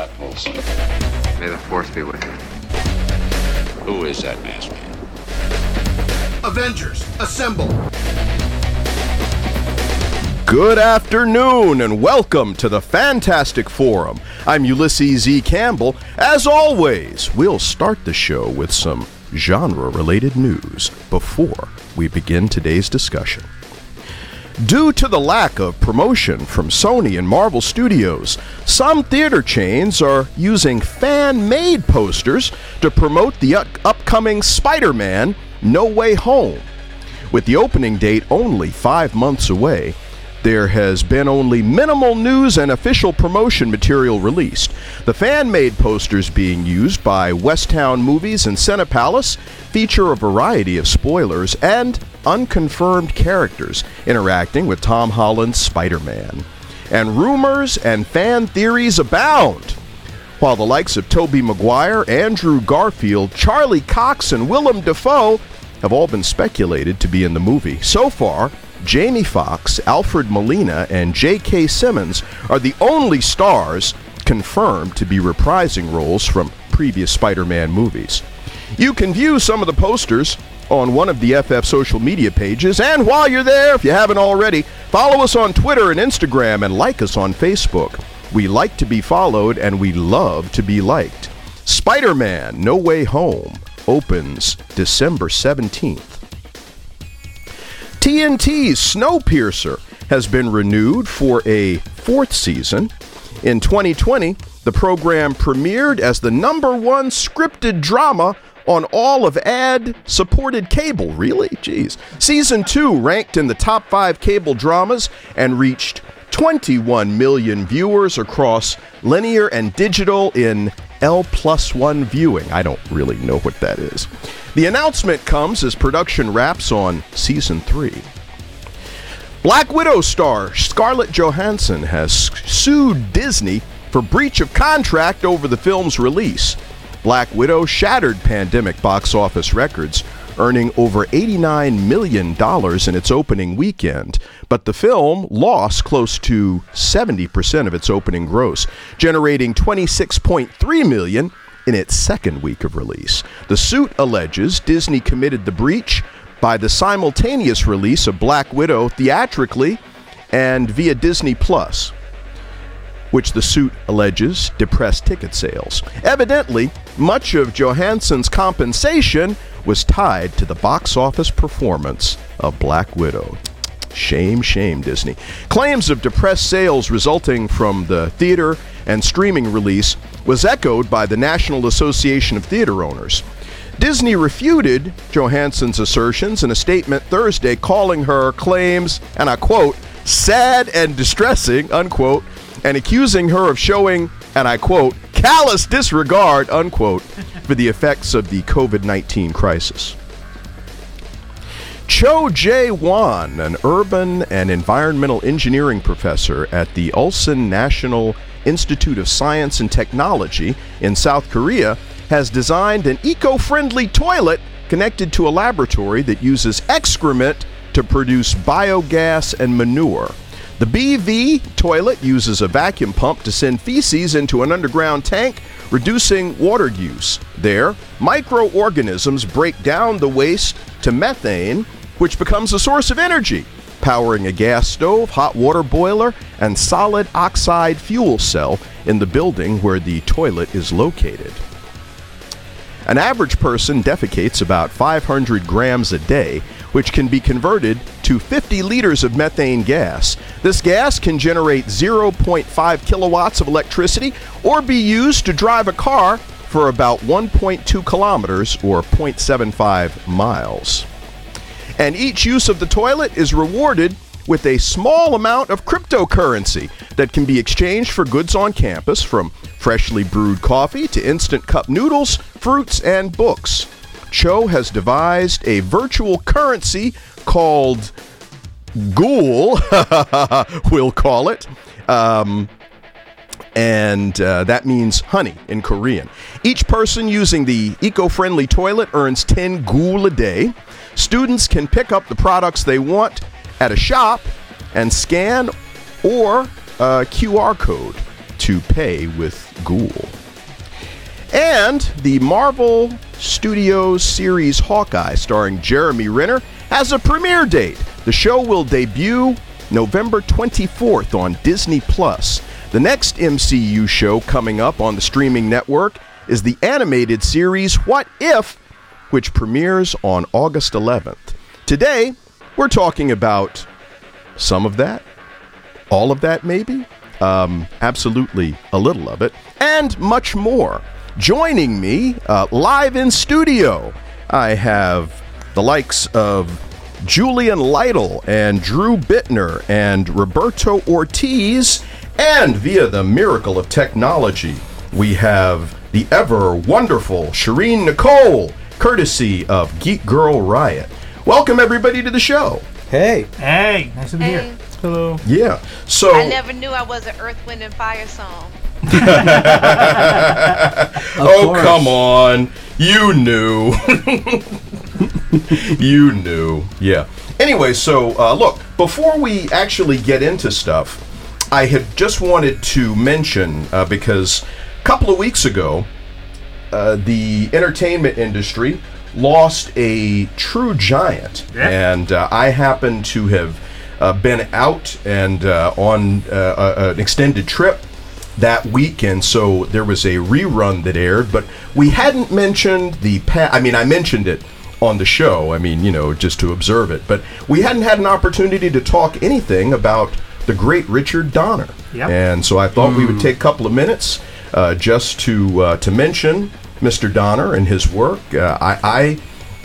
The Batmobiles. May the force be with you. Who is that masked man? Avengers, assemble! Good afternoon and welcome to the Fantastic Forum. I'm Ulysses E. Campbell. As always, we'll start the show with some genre related news before we begin today's discussion. Due to the lack of promotion from Sony and Marvel Studios, some theater chains are using fan made posters to promote the up- upcoming Spider Man No Way Home. With the opening date only five months away, there has been only minimal news and official promotion material released. The fan made posters being used by Westtown Movies and Cinepalace feature a variety of spoilers and unconfirmed characters interacting with Tom Holland's Spider Man. And rumors and fan theories abound. While the likes of Tobey Maguire, Andrew Garfield, Charlie Cox, and Willem Dafoe have all been speculated to be in the movie. So far, Jamie Foxx, Alfred Molina, and J.K. Simmons are the only stars confirmed to be reprising roles from previous Spider Man movies. You can view some of the posters on one of the FF social media pages, and while you're there, if you haven't already, follow us on Twitter and Instagram and like us on Facebook. We like to be followed and we love to be liked. Spider Man No Way Home opens December 17th. TNT's Snowpiercer has been renewed for a fourth season. In 2020, the program premiered as the number one scripted drama on all of ad supported cable. Really? Jeez. Season 2 ranked in the top five cable dramas and reached 21 million viewers across linear and digital in L plus one viewing. I don't really know what that is. The announcement comes as production wraps on season three. Black Widow star Scarlett Johansson has sued Disney for breach of contract over the film's release. Black Widow shattered pandemic box office records, earning over $89 million in its opening weekend. But the film lost close to 70% of its opening gross, generating 26.3 million in its second week of release. The suit alleges Disney committed the breach by the simultaneous release of Black Widow theatrically and via Disney Plus which the suit alleges depressed ticket sales. Evidently, much of Johansson's compensation was tied to the box office performance of Black Widow. Shame, shame, Disney. Claims of depressed sales resulting from the theater and streaming release was echoed by the National Association of Theater Owners. Disney refuted Johansson's assertions in a statement Thursday calling her claims, and I quote, sad and distressing, unquote, and accusing her of showing, and I quote, callous disregard, unquote, for the effects of the COVID 19 crisis. Cho Jae Won, an urban and environmental engineering professor at the Ulsan National Institute of Science and Technology in South Korea, has designed an eco friendly toilet connected to a laboratory that uses excrement to produce biogas and manure. The BeeVi toilet uses a vacuum pump to send feces into an underground tank, reducing water use. There, microorganisms break down the waste to methane, which becomes a source of energy, powering a gas stove, hot water boiler, and solid oxide fuel cell in the building where the toilet is located. An average person defecates about 500 grams a day, which can be converted to 50 liters of methane gas. This gas can generate 0.5 kilowatts of electricity or be used to drive a car for about 1.2 kilometers or 0.75 miles. And each use of the toilet is rewarded with a small amount of cryptocurrency that can be exchanged for goods on campus from freshly brewed coffee to instant cup noodles, fruits, and books. Cho has devised a virtual currency called Ggool, we'll call it. Um, and uh, that means honey in Korean. Each person using the eco friendly toilet earns 10 ggool a day. Students can pick up the products they want at a shop and scan or a QR code to pay with ggool. And the Marvel Studios series Hawkeye, starring Jeremy Renner, has a premiere date. The show will debut November 24th on Disney Plus. The next MCU show coming up on the streaming network is the animated series What If, which premieres on August 11th. Today, we're talking about some of that, all of that, maybe, um, absolutely a little of it, and much more. Joining me uh, live in studio, I have the likes of Julian Lytle and Drew Bittner and Roberto Ortiz, and via the miracle of technology, we have the ever wonderful Sherin Nicole, courtesy of Geek Girl Riot. Welcome everybody to the show. Hey. Hey, nice to be here. Hello. Yeah. So I never knew I was an Earth, Wind, and Fire song. oh course. come on, you knew. you knew. Yeah. Anyway, so uh, look, before we actually get into stuff, I had just wanted to mention uh, because a couple of weeks ago, uh, the entertainment industry lost a true giant, Yeah. and uh, I happen to have uh, been out and uh, on uh, an extended trip that week, and so there was a rerun that aired, but we hadn't mentioned the pa- I mean, I mentioned it on the show. I mean, you know, just to observe it, but we hadn't had an opportunity to talk anything about the great Richard Donner. Yep. And so I thought we would take a couple of minutes uh, just to uh, to mention Mr. Donner and his work. Uh, I, I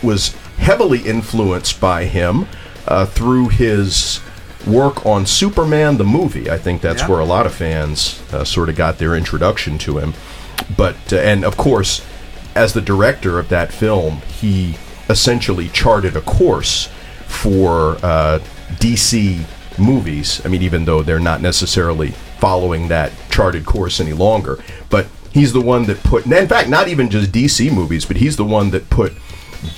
was heavily influenced by him uh, through his work on Superman the movie. I think that's Yeah. where a lot of fans uh, sort of got their introduction to him. But uh, and of course, as the director of that film, he essentially charted a course for uh, DC movies. I mean, even though they're not necessarily following that charted course any longer, but he's the one that put. In fact, not even just DC movies, but he's the one that put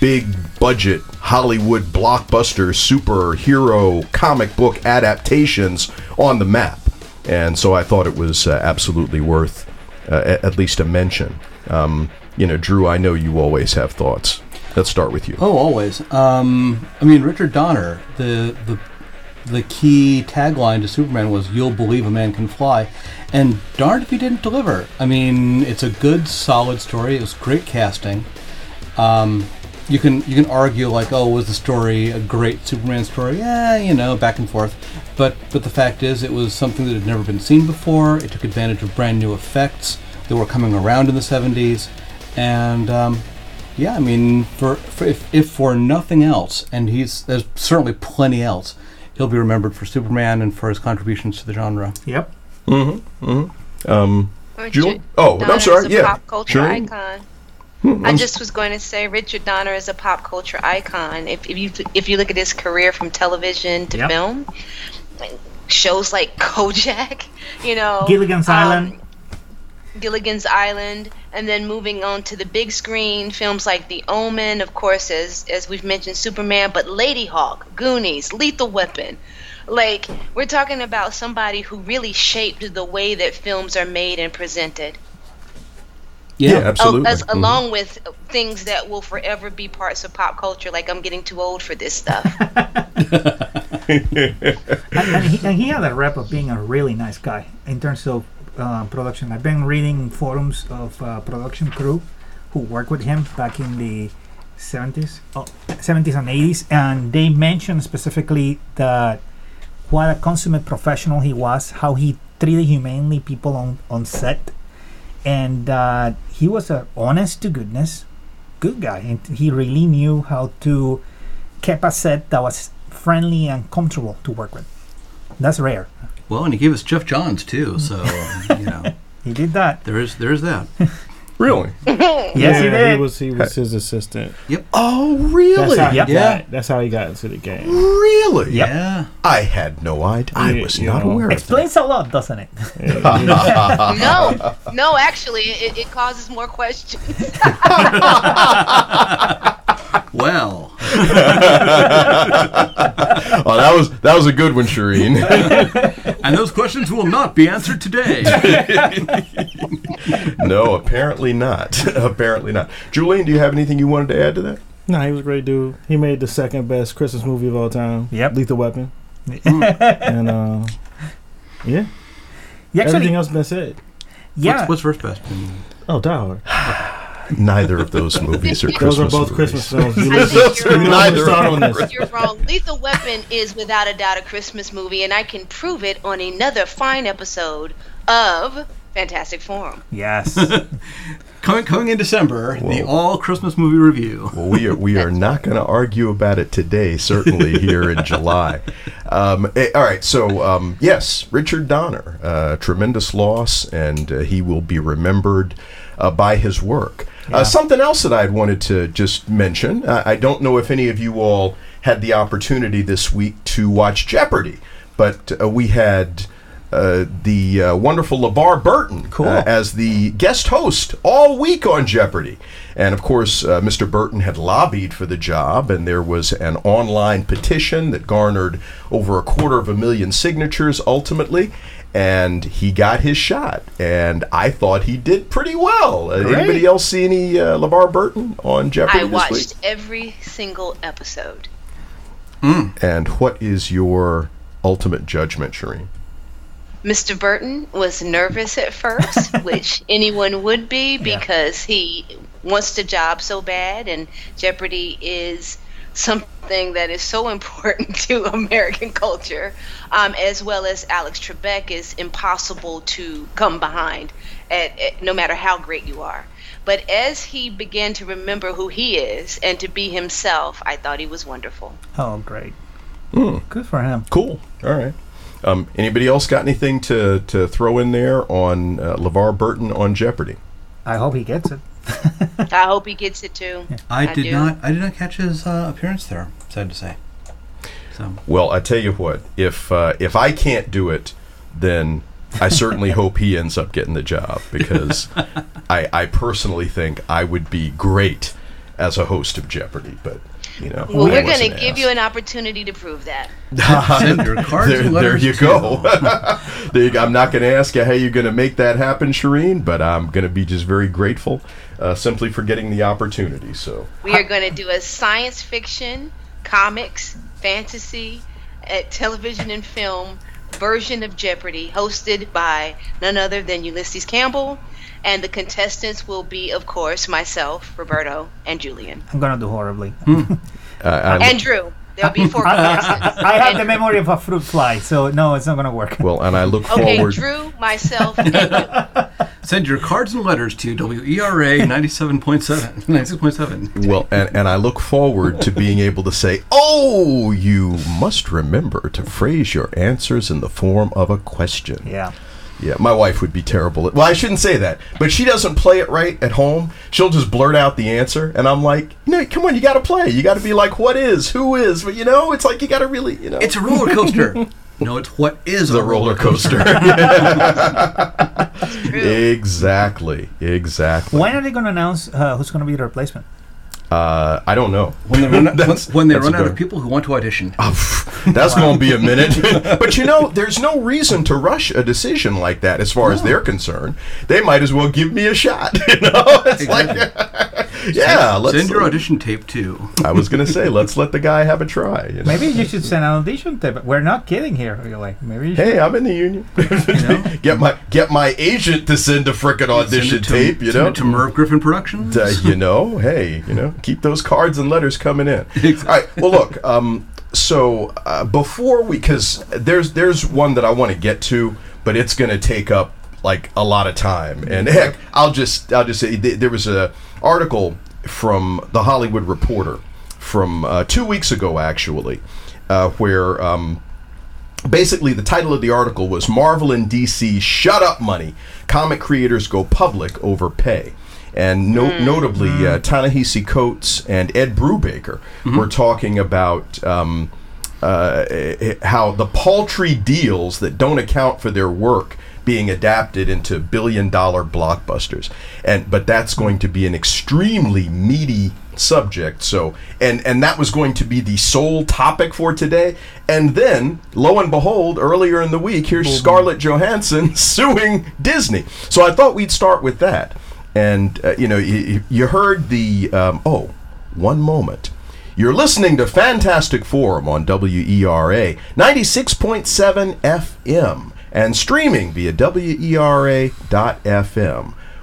big budget Hollywood blockbuster superhero comic book adaptations on the map. And so I thought it was uh, absolutely worth uh, at least a mention. Um, you know, Drew, I know you always have thoughts. Let's start with you. Oh, always. Um, I mean, Richard Donner, the the the key tagline to Superman was "You'll believe a man can fly," and darned if he didn't deliver. I mean, it's a good, solid story. It was great casting. Um, you can you can argue like, oh, was the story a great Superman story? Yeah, you know, back and forth. But but the fact is, it was something that had never been seen before. It took advantage of brand new effects that were coming around in the '70s, and um, yeah, I mean, for, for if, if for nothing else, and he's there's certainly plenty else, he'll be remembered for Superman and for his contributions to the genre. Yep. Mm-hmm. mm-hmm. Um, Jewel? Oh, I'm sorry, is a yeah. pop culture Sure. icon. I just was going to say Richard Donner is a pop culture icon. If, if you if you look at his career from television to Yep. film, shows like Kojak, you know, Gilligan's um, Island. Gilligan's Island, and then moving on to the big screen, films like The Omen, of course, as as we've mentioned, Superman, but Ladyhawke, Goonies, Lethal Weapon. Like we're talking about somebody who really shaped the way that films are made and presented. yeah. Oh, absolutely. as, Mhm. along with things that will forever be parts of pop culture. Like I'm getting too old for this stuff. and, and, he, and he had a rep of being a really nice guy in terms of uh, production. I've been reading forums of uh, production crew who worked with him back in the 70s, oh, 70s and 80s, and they mentioned specifically that what a consummate professional he was, how he treated humanely people on, on set, and uh, he was a honest to goodness good guy, and he really knew how to keep a set that was friendly and comfortable to work with. That's rare. Well, and he gave us Geoff Johns too, so you know He did that. there is there is that. Really? Yes, yeah, he did. was he was his assistant. Yep. Oh, That's really? how Yep. Yeah. got. That's how he got into the game. Really? Yeah. I had no idea. I was not know. aware of that. Explains a lot, doesn't it? no, no, actually, it, it causes more questions. Well, Oh, that was that was a good one, Sherin. and those questions will not be answered today. no, apparently not. apparently not. Julian, do you have anything you wanted to add to that? No, he was a great dude. He made the second best Christmas movie of all time. Yep. Lethal Weapon. and uh, yeah, He everything actually, else been said. yeah. What's, what's first best? Oh, Die Hard. Neither of those movies are Those Christmas are both movies. Christmas films. You I listen- think you're you know Neither what's of on them this. You're wrong. Lethal Weapon is without a doubt a Christmas movie, and I can prove it on another fine episode of Fantastic Forum. yes. Coming coming in December, the all Christmas movie review. Well, we are we are not going to argue about it today. Certainly here in July. Um, eh, all right. So um, yes, Richard Donner, uh, tremendous loss, and uh, he will be remembered uh, by his work. Uh, something else that I'd wanted to just mention. Uh, I don't know if any of you all had the opportunity this week to watch Jeopardy, but uh, we had. Uh, the uh, wonderful LeVar Burton Cool. uh, as the guest host all week on Jeopardy. And of course, uh, Mr. Burton had lobbied for the job, and there was an online petition that garnered over a quarter of a million signatures ultimately. And he got his shot, and I thought he did pretty well. Uh, Great. anybody else see any uh, LeVar Burton on Jeopardy I this watched week? every single episode. And what is your ultimate judgment, Sherin? Mr. Burton was nervous at first, which anyone would be because he wants the job so bad, and Jeopardy is something that is so important to American culture, um, as well as Alex Trebek is impossible to come behind, at, at, no matter how great you are. But as he began to remember who he is and to be himself, I thought he was wonderful. oh, great. Hmm. Good for him. Cool. All right. Um, anybody else got anything to, to throw in there on uh, LeVar Burton on Jeopardy? I hope he gets it. I hope he gets it too. I I did do. not I did not catch his uh, appearance there. Sad to say. So Well, I tell you what, if uh, if I can't do it, then I certainly hope he ends up getting the job because I, I personally think I would be great as a host of Jeopardy. But you know, Well, we're going to give asked. you an opportunity to prove that. send your cards there, and there you to- go. There you go. I'm not going to ask you how you're going to make that happen, Sherin, but I'm going to be just very grateful uh, simply for getting the opportunity. So We are going to do a science fiction, comics, fantasy, uh, television, and film version of Jeopardy, hosted by none other than Ulysses Campbell. And the contestants will be, of course, myself, Roberto, and Julian. I'm gonna do horribly. uh, I And Drew. There'll be four I, contestants. I have And- the memory of a fruit fly, so no, it's not gonna work. well, and I look forward Okay, forward. Drew, myself, and you. Send your cards and letters to E WERA 97.7 96.7. Well, and, and I look forward to being able to say, oh, you must remember to phrase your answers in the form of a question. Yeah. Yeah, my wife would be terrible at. Well, I shouldn't say that, but she doesn't play it right at home. She'll just blurt out the answer, and I'm like, no, come on, you got to play. You got to be like, what is, who is, but you know, it's like you got to really, you know, It's a roller coaster. no, it's what is a roller coaster. Drew. exactly, exactly. When are they gonna announce uh, who's gonna be the replacement? Uh, I don't know. When they run, when, That's- when they that's run out good- of people who want to audition. That's going to be a minute. but you know, there's no reason to rush a decision like that as far as they're concerned. They might as well give me a shot. You know, it's like, yeah, let's. Send your audition tape too. I was going to say, let's let the guy have a try. you know? Maybe you should send an audition tape. We're not kidding here. You're like, maybe you. Hey, I'm in the union. get my get my agent to send a frickin' audition Send it to, tape. You send know, it to Merv Griffin Productions. uh, you know, hey, you know, keep those cards and letters coming in. All right. Well, look. Um, so uh, before we, because there's there's one that I want to get to, but it's going to take up like a lot of time. And heck, I'll just I'll just say th- there was a article from the Hollywood Reporter from uh, two weeks ago, actually, uh, where. Um, basically the title of the article was Marvel and DC shut up money. Comic creators go public over pay. And no- notably, uh, Ta-Nehisi Coates and Ed Brubaker were talking about um, uh, how the paltry deals that don't account for their work being adapted into billion dollar blockbusters. And but that's going to be an extremely meaty subject so and and that was going to be the sole topic for today. And then lo and behold earlier in the week here's scarlett johansson suing disney. So i thought we'd start with that and uh, you know you, you heard the um, oh one moment you're listening to Fantastic Forum on WERA 96.7 FM and streaming via WERA.FM.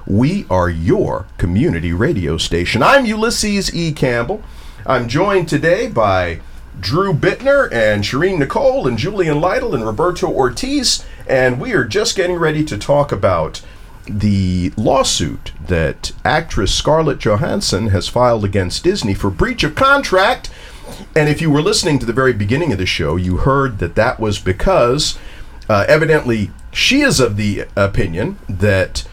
We are your community radio station. I'm Ulysses E. Campbell. I'm joined today by Drew Bittner and Sherin Nicole and Julian Lytle and Roberto Ortiz, and we are just getting ready to talk about the lawsuit that actress Scarlett Johansson has filed against Disney for breach of contract. And if you were listening to the very beginning of the show, you heard that that was because uh, evidently she is of the opinion that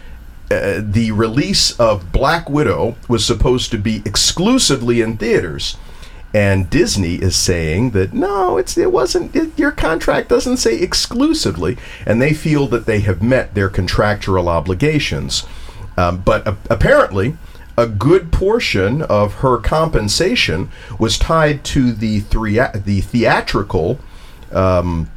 uh, the release of Black Widow was supposed to be exclusively in theaters. And Disney is saying that no, it's it wasn't. It, your contract doesn't say exclusively, and they feel that they have met their contractual obligations. Um, but a- apparently, a good portion of her compensation was tied to the threa- the theatrical um,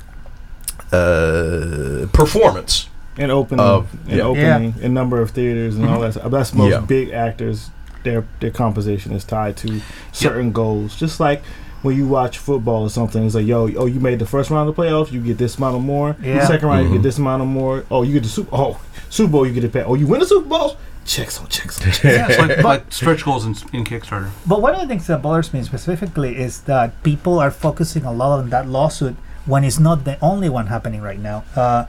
uh, performance And opening, of and yeah. opening, in number of theaters and all that. That's most Yeah. big actors. Their their composition is tied to certain goals. Just like when you watch football or something, it's like, yo, oh, you made the first round of the playoffs, you get this amount of more. Yeah. Second round, Mm-hmm. you get this amount of more. Oh, you get the Super. Oh, Super Bowl, you get it pay. Oh, you win the Super Bowl. Checks on checks on checks. Yeah, it's like, like stretch goals in, in Kickstarter. But one of the things that bothers me specifically is that people are focusing a lot on that lawsuit when it's not the only one happening right now. Uh,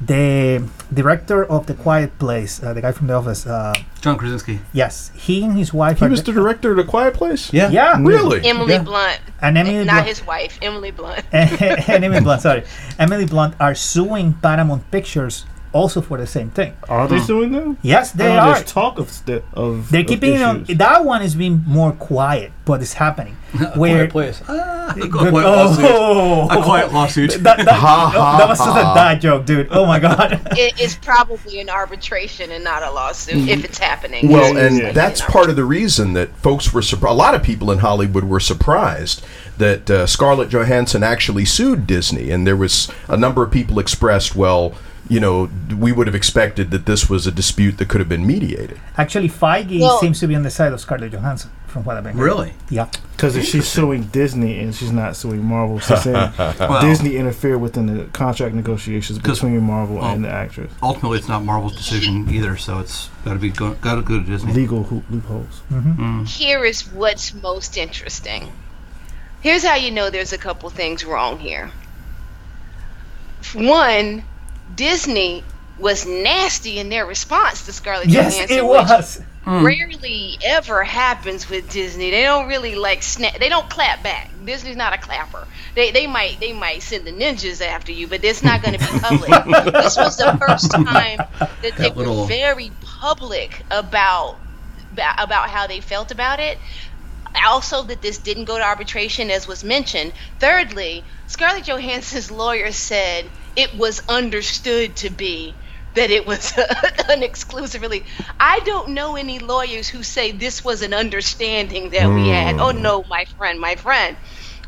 the director of The Quiet Place, uh, the guy from The Office, uh, John Krasinski. yes, he and his wife He are was the director of The Quiet Place. Yeah. yeah, Really? Emily Yeah. Blunt. and Emily not Blunt, his wife, Emily Blunt. and Emily Blunt, sorry, Emily Blunt are suing Paramount Pictures also for the same thing. Are they suing them? Yes, they I are. There's talk of st- of. They're of keeping it on. That one is being more quiet, but it's happening. Where Quiet place. Ah, a quiet lawsuit. oh, A quiet lawsuit. That, that, Ha, oh, ha, that was just a ha. dad joke, dude. Oh my god. It is probably an arbitration and not a lawsuit if it's happening. Well, It's and likely that's an part of the reason that folks were surprised. A lot of people in Hollywood were surprised that uh, Scarlett Johansson actually sued Disney, and there was a number of people expressed, well, you know, we would have expected that this was a dispute that could have been mediated. Actually, Feige Well- seems to be on the side of Scarlett Johansson, from what I've been hearing. Really? Yeah. Because if she's suing Disney and she's not suing Marvel, she's saying Disney interfered within the contract negotiations between Marvel well, and the actress. Ultimately, it's not Marvel's decision either, so it's got to be go, got to go to Disney. Legal hoop, loopholes. Mm-hmm. Mm. Here is what's most interesting. Here's how you know there's a couple things wrong here. One, Disney was nasty in their response to Scarlett Yes, Johansson. it which was. Hmm. Rarely ever happens with Disney. They don't really like snap. They don't clap back. Disney's not a clapper. They they might they might send the ninjas after you, but it's not going to be public. this was the first time that they little- were very public about about how they felt about it. Also, that this didn't go to arbitration, as was mentioned. Thirdly, Scarlett Johansson's lawyer said it was understood to be that it was an exclusive release. I don't know any lawyers who say this was an understanding that we had. Oh hmm. no, my friend, my friend.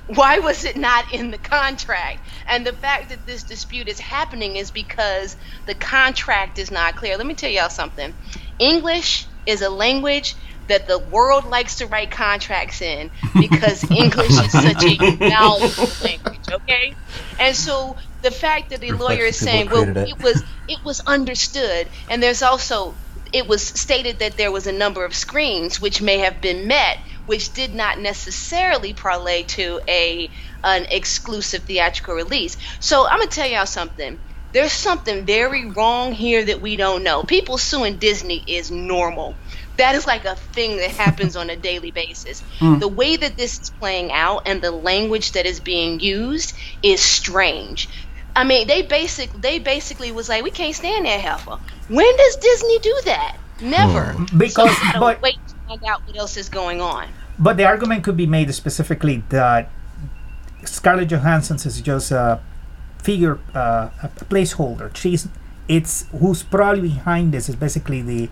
Why was it not in the contract? And the fact that this dispute is happening is because the contract is not clear. Let me tell y'all something. English is a language that the world likes to write contracts in because English is such a valuable language, okay? And so the fact that the lawyer is saying, well, it." it was it was understood, and there's also it was stated that there was a number of screens which may have been met, which did not necessarily parlay to a an exclusive theatrical release. So I'm gonna tell y'all something. There's something very wrong here that we don't know. People suing Disney is normal. That is like a thing that happens on a daily basis. The way that this is playing out and the language that is being used is strange. I mean, they basic they basically was like, we can't stand that heifer. When does Disney do that? Never. Because- so I don't but- wait to find out what else is going on. But the argument could be made specifically that Scarlett Johansson is just a figure, uh, a placeholder. She's it's who's probably behind this is basically the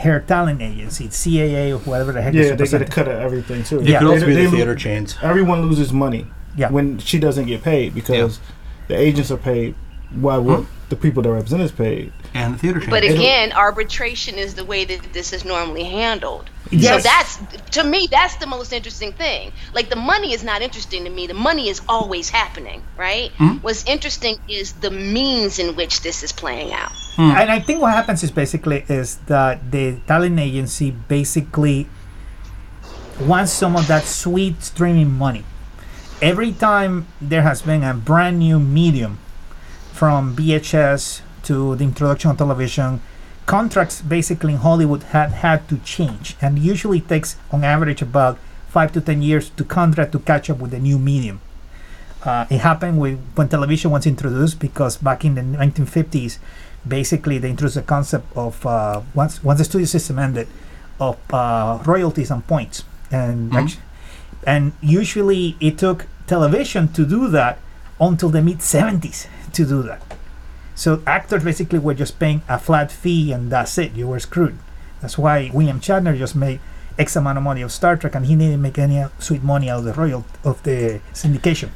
her talent agency, CAA or whatever the heck. Yeah, they get a cut of everything too. It Yeah. could also They- be the they lo- theater chains. Everyone loses money Yeah. when she doesn't get paid because the agents are paid while what the people that represent is paid. And the theater chains. But again, arbitration is the way that this is normally handled. Yes. So that's to me that's the most interesting thing. Like the money is not interesting to me. The money is always happening, right? Hmm? What's interesting is the means in which this is playing out. Hmm. And I think what happens is basically is that the talent agency basically wants some of that sweet streaming money. Every time there has been a brand new medium from VHS to the introduction of television, contracts basically in Hollywood had had to change. And usually takes on average about five to ten years to contract to catch up with the new medium. Uh, it happened with when television was introduced because back in the 1950s, basically they introduced the concept of uh, once once the studio system ended, of uh, royalties and points, and actu- and usually it took television to do that until the mid 70s to do that. So actors basically were just paying a flat fee and that's it. You were screwed. That's why William Shatner just made X amount of money of Star Trek, and he didn't make any sweet money out of the royal of the syndication.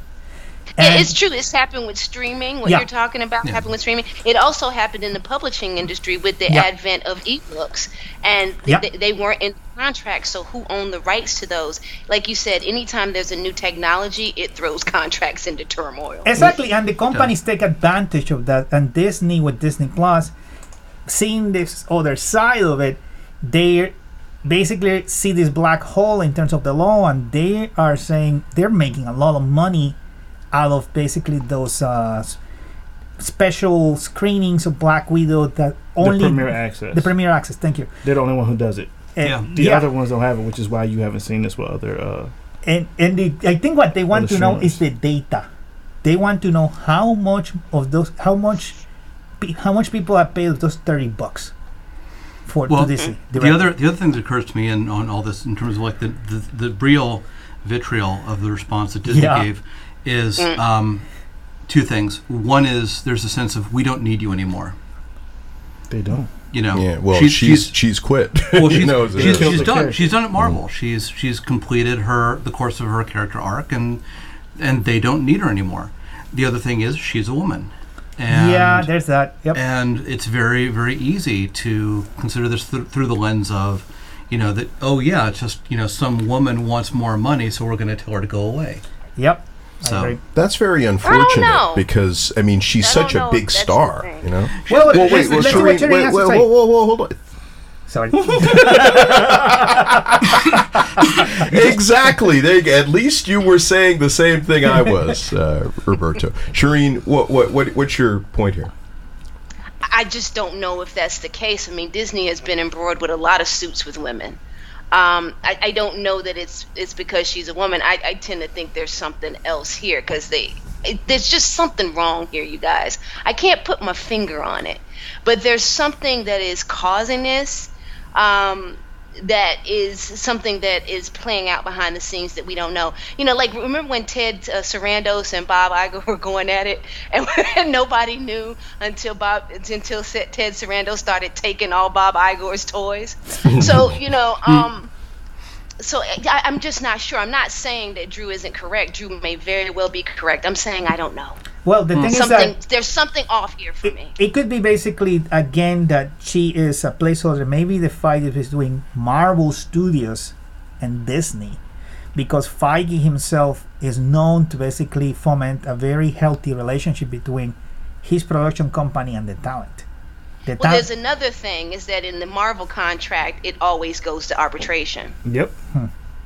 Yeah, it's true. It's happened with streaming. What Yeah. you're talking about happened with streaming. It also happened in the publishing industry with the Yeah. advent of ebooks, and th- Yeah. th- they weren't in contracts. So who owned the rights to those? Like you said, anytime there's a new technology, it throws contracts into turmoil. Exactly, and the companies take advantage of that. And Disney with Disney Plus, seeing this other side of it, they basically see this black hole in terms of the law, and they are saying they're making a lot of money out of basically those uh, special screenings of Black Widow that only the premiere access. the premiere access. Thank you. They're the only one who does it. And, The yeah. other ones don't have it, which is why you haven't seen this with other. Uh, and and the, I think what they want Other to know is the data. They want to know how much of those, how much, how much people have paid those thirty bucks for well, to Disney. the other the other thing that occurs to me in on all this in terms of like the the, the real vitriol of the response that Disney Yeah. gave is Mm. um, two things. One is there's a sense of we don't need you anymore. they don't. You know, Yeah, well, She's- she's she's, quit. well, You she's, know, it's- she's, she's done. character. She's done at Marvel. Mm. She's she's completed her the course of her character arc, and and they don't need her anymore. The other thing is she's a woman, and yeah, there's that. Yep. and it's very very easy to consider this th- through the lens of, you know, that oh yeah, it's just you know some woman wants more money, so we're going to tell her to go away. Yep. I So- That's very unfortunate know. because I mean she's I such don't a know big if that's the star, thing. you know. Well, Well, let's, wait, well, let's see what Sherin, Sherin wait, has wait, to whoa, say. whoa, whoa, hold on. Sorry. exactly. There, you go. at least you were saying the same thing I was, uh, Roberto. Sherin, what, what, what, what's your point here? I just don't know if that's the case. I mean, Disney has been embroiled with a lot of suits with women. Um, I, I don't know that it's it's because she's a woman. I, I tend to think there's something else here because they it, there's just something wrong here, you guys. I can't put my finger on it, but there's something that is causing this. Um, that is something that is playing out behind the scenes that we don't know. You know, like remember when Ted uh, Sarandos and Bob Iger were going at it, and nobody knew until Bob until Ted Sarandos started taking all Bob Iger's toys. so you know, um, so I, I'm just not sure. I'm not saying that Drew isn't correct. Drew may very well be correct. I'm saying I don't know. Well, the thing is that there's something off here for me. it could be basically again that she is a placeholder. Maybe the fight is between Marvel Studios and Disney, because Feige himself is known to basically foment a very healthy relationship between his production company and the talent. The Well, talent. there's another thing is that in the Marvel contract, it always goes to arbitration. Yep.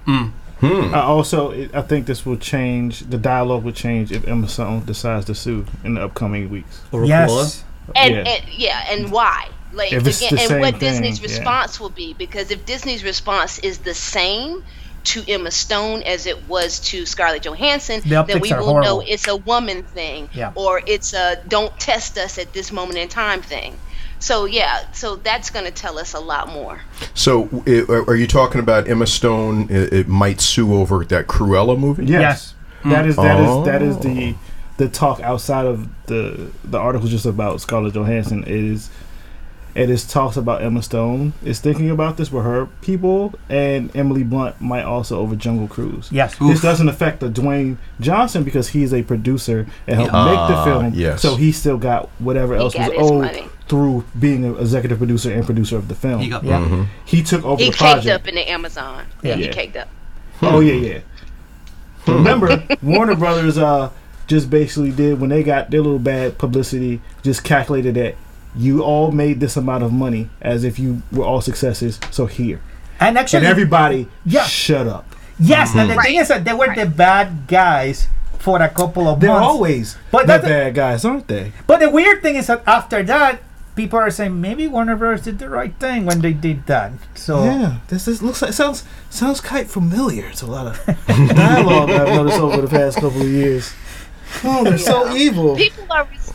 Hmm. Hmm. I also, I think this will change. The dialogue will change if Emma Stone decides to sue in the upcoming weeks. Or yes. And Yeah. yeah, and, yeah and why? Like If it's again, the and what thing, Disney's yeah. response will be because if Disney's response is the same, to Emma Stone as it was to Scarlett Johansson, The then we are will know it's a woman thing Yeah. or it's a don't test us at this moment in time thing. So yeah, so that's going to tell us a lot more. So, i- are you talking about Emma Stone? It, it might sue over that Cruella movie. Yes. That is that is that is Oh. the the talk outside of the the article just about Scarlett Johansson. is it is talks about Emma Stone is thinking about this with her people, and Emily Blunt might also over Jungle Cruise. Yes. This doesn't affect the Dwayne Johnson because he's a producer and helped Ah, make the film. yes. So he still got whatever He else was his owed money. Through being an executive producer and producer of the film. He got yeah. Mhm. He took over He the caked up in the Amazon. Yeah. Yeah, he caked up. Oh yeah, yeah. Remember, Warner Brothers uh just basically did when they got their little bad publicity, just calculated that you all made this amount of money as if you were all successes. So here, And actually, and everybody, Yeah. shut up. yes, and the Right. thing is that they were the bad guys for a couple of months. They're always But the bad guys, aren't they? But the weird thing is that after that, people are saying maybe Warner Bros. did the right thing when they did that. So Yeah, this is looks like sounds sounds quite familiar. It's a lot of dialogue I've noticed over the past couple of years. Oh, they're so evil. People are res-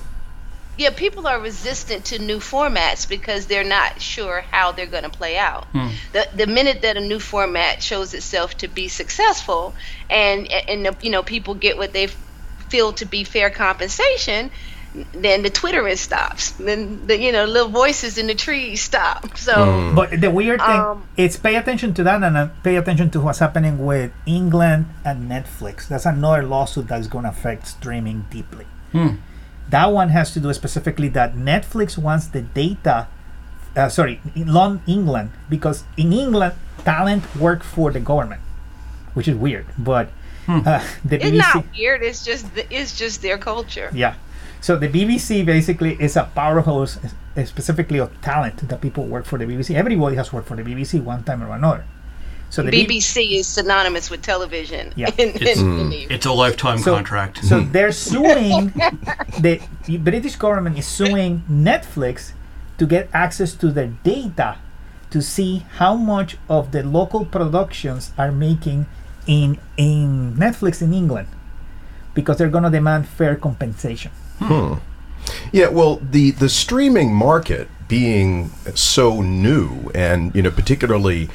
yeah, people are resistant to new formats because they're not sure how they're going to play out. Hmm. The the minute that a new format shows itself to be successful, and and you know people get what they feel to be fair compensation, then the twittering stops. Then the you know little voices in the trees stop. So But the weird thing Um, is pay attention to that and uh, pay attention to what's happening with England and Netflix. That's another lawsuit that's going to affect streaming deeply. That one has to do specifically that Netflix wants the data. Uh, sorry, in Lon- England because in England talent work for the government, which is weird. But uh, the it's BBC, not weird. It's just the, it's just their culture. yeah. So the BBC basically is a powerhouse, specifically of talent that people work for the BBC. Everybody has worked for the BBC one time or another. So the B- BBC is synonymous with television. Yeah. in- It's, in the- mm, it's a lifetime So- contract. So mm. they're suing the British government is suing Netflix to get access to their data to see how much of the local productions are making in in Netflix in England because they're going to demand fair compensation. Yeah, well, the the streaming market being so new, and you know, particularly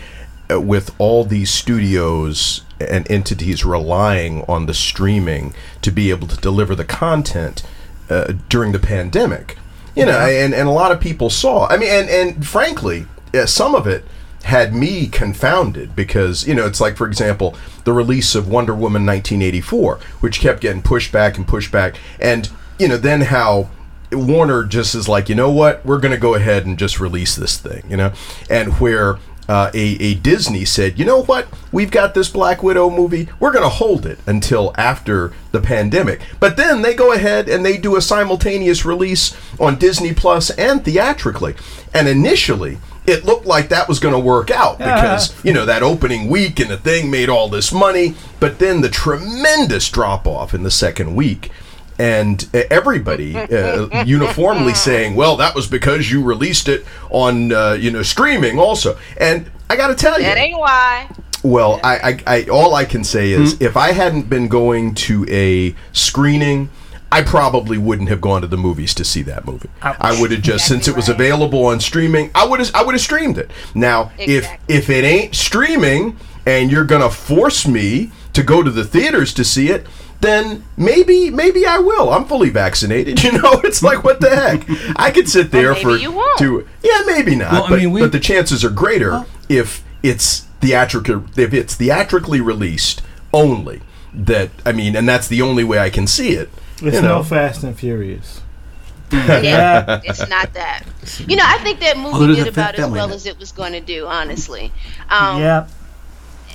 uh, with all these studios and entities relying on the streaming to be able to deliver the content uh, during the pandemic, you know, and and a lot of people saw. I mean, and and frankly, uh, some of it had me confounded because you know it's like for example the release of Wonder Woman 1984 which kept getting pushed back and pushed back and you know then how Warner just is like you know what we're going to go ahead and just release this thing you know and where uh, a, a Disney said, you know what? We've got this Black Widow movie. We're going to hold it until after the pandemic. But then they go ahead and they do a simultaneous release on Disney Plus and theatrically. And initially, it looked like that was going to work out because, you know, that opening week and the thing made all this money. But then the tremendous drop off in the second week and uh, everybody uh, uniformly saying, "Well, that was because you released it on uh, you know streaming also." And I got to tell you, that ain't why. well, I, I, I all I can say is if I hadn't been going to a screening. I probably wouldn't have gone to the movies to see that movie. I would have just since it was right. available on streaming, I would have I would have streamed it. Now, Exactly. if if it ain't streaming and you're going to force me to go to the theaters to see it, then maybe maybe I will. I'm fully vaccinated. You know, it's like what the heck? I could sit there maybe for you won't. two. Yeah, maybe not. Well, I but, mean, we- but the chances are greater if it's theatrical if it's theatrically released only. That I mean, and that's the only way I can see it. It's you no. Fast and Furious. Yeah, it's not that. You know, I think that movie there's did about as well as it was going to do, honestly. Um, yeah.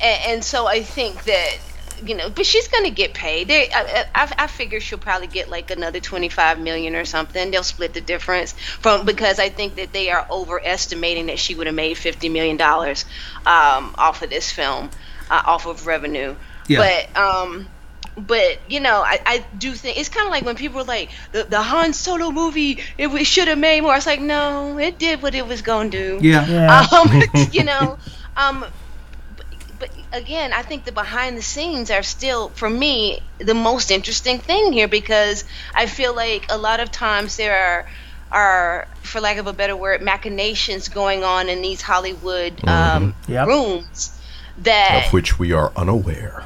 and, and so I think that you know, but she's going to get paid. They, I, I, I figure she'll probably get like another twenty five million or something. They'll split the difference from because I think that they are overestimating that she would have made fifty million dollars um, off of this film, uh, off of revenue. Yeah. But um, but you know, I, I do think it's kind of like when people are like the the Han Solo movie, it, it should have made more. It's like no, it did what it was going to do. yeah. Yeah. Um, you know, um, but, but again, I think the behind the scenes are still, for me, the most interesting thing here because I feel like a lot of times there are, are for lack of a better word, machinations going on in these Hollywood um, Yep. rooms that Of which we are unaware.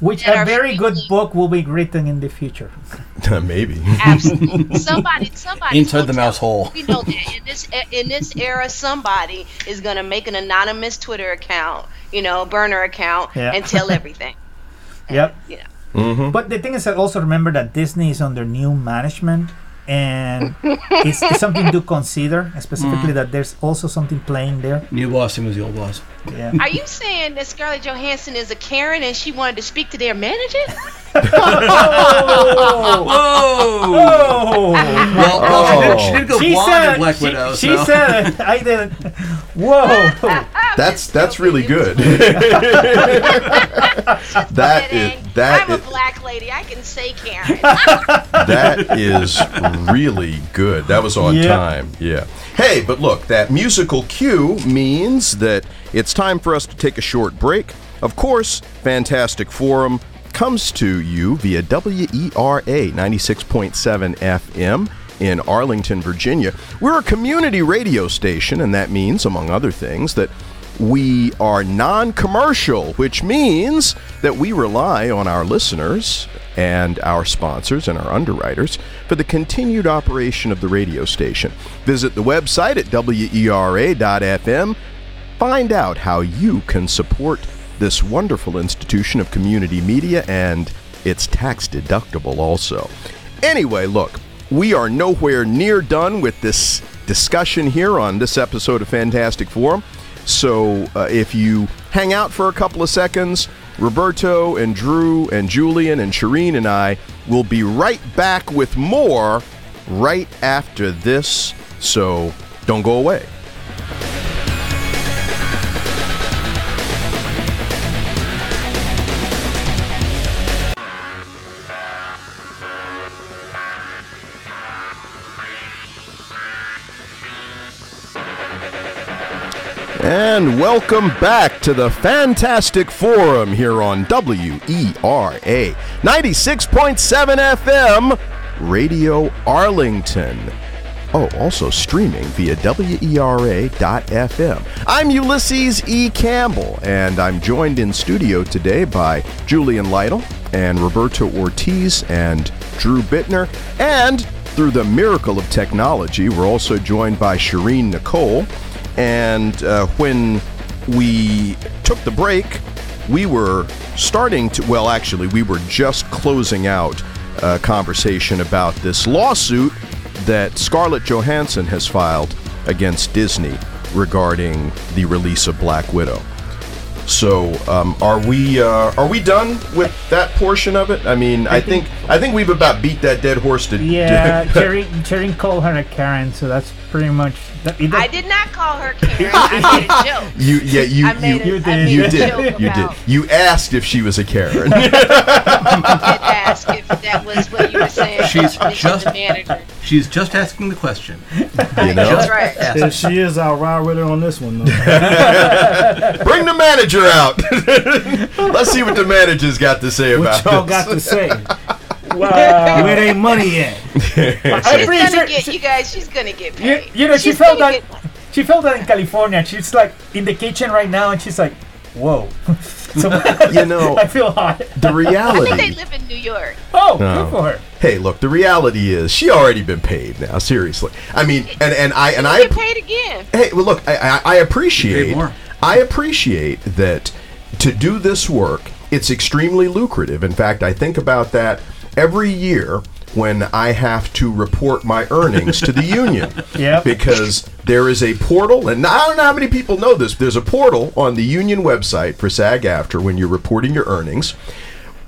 Which a very good book will be written in the future. Maybe. Absolutely. somebody, somebody. Inside the mouse hole. We know that in this in this era, somebody is gonna make an anonymous Twitter account, you know, burner account, Yeah. and tell everything. Yep. You know. Mm-hmm. But the thing is, that also remember that Disney is under new management, and it's, it's something to consider. Specifically, mm. that there's also something playing there. New boss, same as the old boss. Yeah. Are you saying that Scarlett Johansson is a Karen and she wanted to speak to their manager? Oh. Well, well, she, did, she did go She blonde said, in Black she, Widow. she so. said. I didn't. Whoa. That's that's really good. that is that I'm a black lady. I can say Karen. that is really good. That was on Yeah. time. Yeah. Hey, but look, that musical cue means that it's time for us to take a short break. Of course, Fantastic Forum comes to you via E WERA 96.7 FM in Arlington, Virginia. We're a community radio station, and that means, among other things, that we are non commercial, which means that we rely on our listeners and our sponsors and our underwriters for the continued operation of the radio station. Visit the website at wera.fm. Find out how you can support this wonderful institution of community media, and it's tax deductible also. Anyway, look, we are nowhere near done with this discussion here on this episode of Fantastic Forum. So uh, if you hang out for a couple of seconds, Roberto and Drew and Julian and Sherin and I will be right back with more right after this. So don't go away. And welcome back to the Fantastic Forum here on WERA 96.7 FM, Radio Arlington. Oh, also streaming via WERA.FM. I'm Ulysses E. Campbell, and I'm joined in studio today by Julian Lytle and Roberto Ortiz and Drew Bittner. And through the miracle of technology, we're also joined by Sherin Nicole. And uh, when we took the break, we were starting to, well, actually, we were just closing out a conversation about this lawsuit that Scarlett Johansson has filed against Disney regarding the release of Black Widow. So, um, are we uh, are we done with that portion of it? I mean, I think I think we've about beat that dead horse to Yeah, Cherry, Cherry called her a Karen, so that's pretty much. That, it, I did not call her Karen. I made a joke. You yeah you I made you, a- You I did. made you did you did you asked if she was a Karen. I did ask if that was what you were saying. She's just- the manager. She's just asking the question. you know, That's right. If she is, I'll ride with her on this one. Though. bring the manager out. Let's see what the manager's got to say what about y'all this. got to say? Wow. Where ain't money yet? I'm She's pretty gonna sure. get she- you guys. She's gonna get you, paid. you know, she felt that. get- She felt that in California. She's like in the kitchen right now, and she's like, "Whoa." so You know, I feel hot. the reality. I think they live in New York. Oh, No. good for her. Hey, look, the reality is she already been paid now. Seriously, I mean, and and I and She'll I get paid again. Hey, well, look, I, I, I appreciate Paid more. I appreciate that to do this work, it's extremely lucrative. In fact, I think about that every year when I have to report my earnings to the union. Yep. Because there is a portal, and I don't know how many people know this. There's a portal on the union website for SAG-AFTRA when you're reporting your earnings.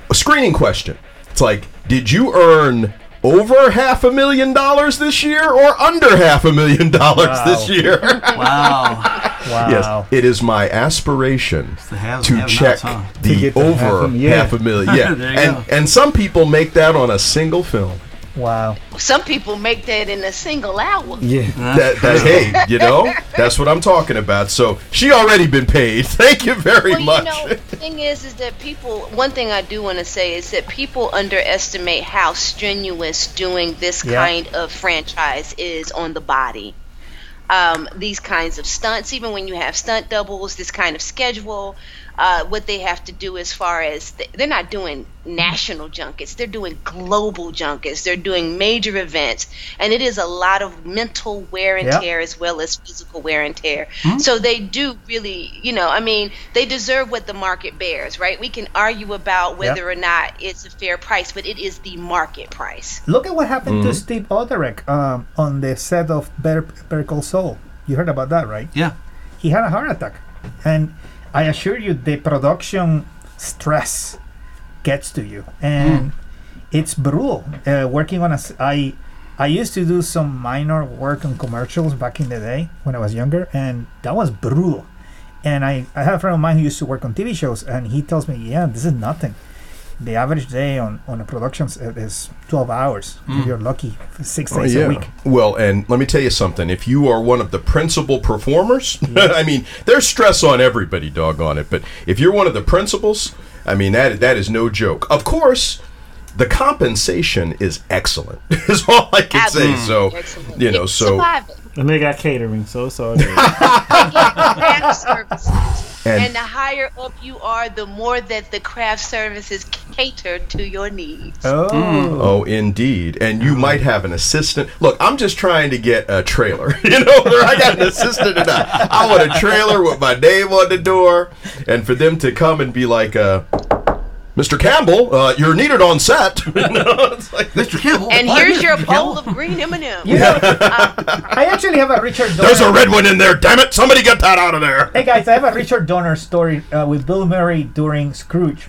A screening question. It's like, did you earn over half a million dollars this year or under half a million dollars Wow. this year? Wow. Wow. Yes, it is my aspiration the haves to and have-nots, check huh? the To get over half a- yeah. half a million. Yeah, and go. and some people make that on a single film. Wow. Some people make that in a single hour. Yeah. That, that hey, you know, that's what I'm talking about. So she already been paid. Thank you very well, much. you know, the thing is, is that people. One thing I do want to say is that people underestimate how strenuous doing this Yeah. kind of franchise is on the body. Um, these kinds of stunts, even when you have stunt doubles, this kind of schedule, uh, what they have to do as far as th- they're not doing national junkets, they're doing global junkets, they're doing major events, and it is a lot of mental wear and Yep. tear as well as physical wear and tear. Hmm. So they do really, you know, I mean, they deserve what the market bears, right? We can argue about whether or not it's a fair price, but it is the market price. Look at what happened to Mm-hmm. Steve Odenkirk um, on the set of Better, Better Call Saul. You heard about that, right? Yeah. He had a heart attack, and I assure you, the production stress gets to you, and it's brutal. Uh, working on a, I, I used to do some minor work on commercials back in the day when I was younger, and that was brutal. And I, I have a friend of mine who used to work on TV shows, and he tells me, "Yeah, this is nothing. The average day on on a production is 12 hours. If hmm. you're lucky, six oh, days a week." Well, and let me tell you something. If you are one of the principal performers, I mean, there's stress on everybody, doggone it. But if you're one of the principals, I mean, that that is no joke. Of course, the compensation is excellent. is all I can say. So, Excellent. you know, so. And they got catering, so it's all good. craft services. And- And, the higher up you are, the more that the craft services cater to your needs. Oh, Oh, indeed. And you might have an assistant. Look, I'm just trying to get a trailer. You know, whether I got an assistant or not. I want a trailer with my name on the door, and for them to come and be like, uh, "Mr. Campbell, uh, you're needed on set." You know, it's like, Mr. Campbell. And here's your bowl of green M&Ms. You know, I actually have a Richard Donner. There's a red one in there. Damn it! Somebody get that out of there. Hey guys, I have a Richard Donner story uh, with Bill Murray during Scrooge.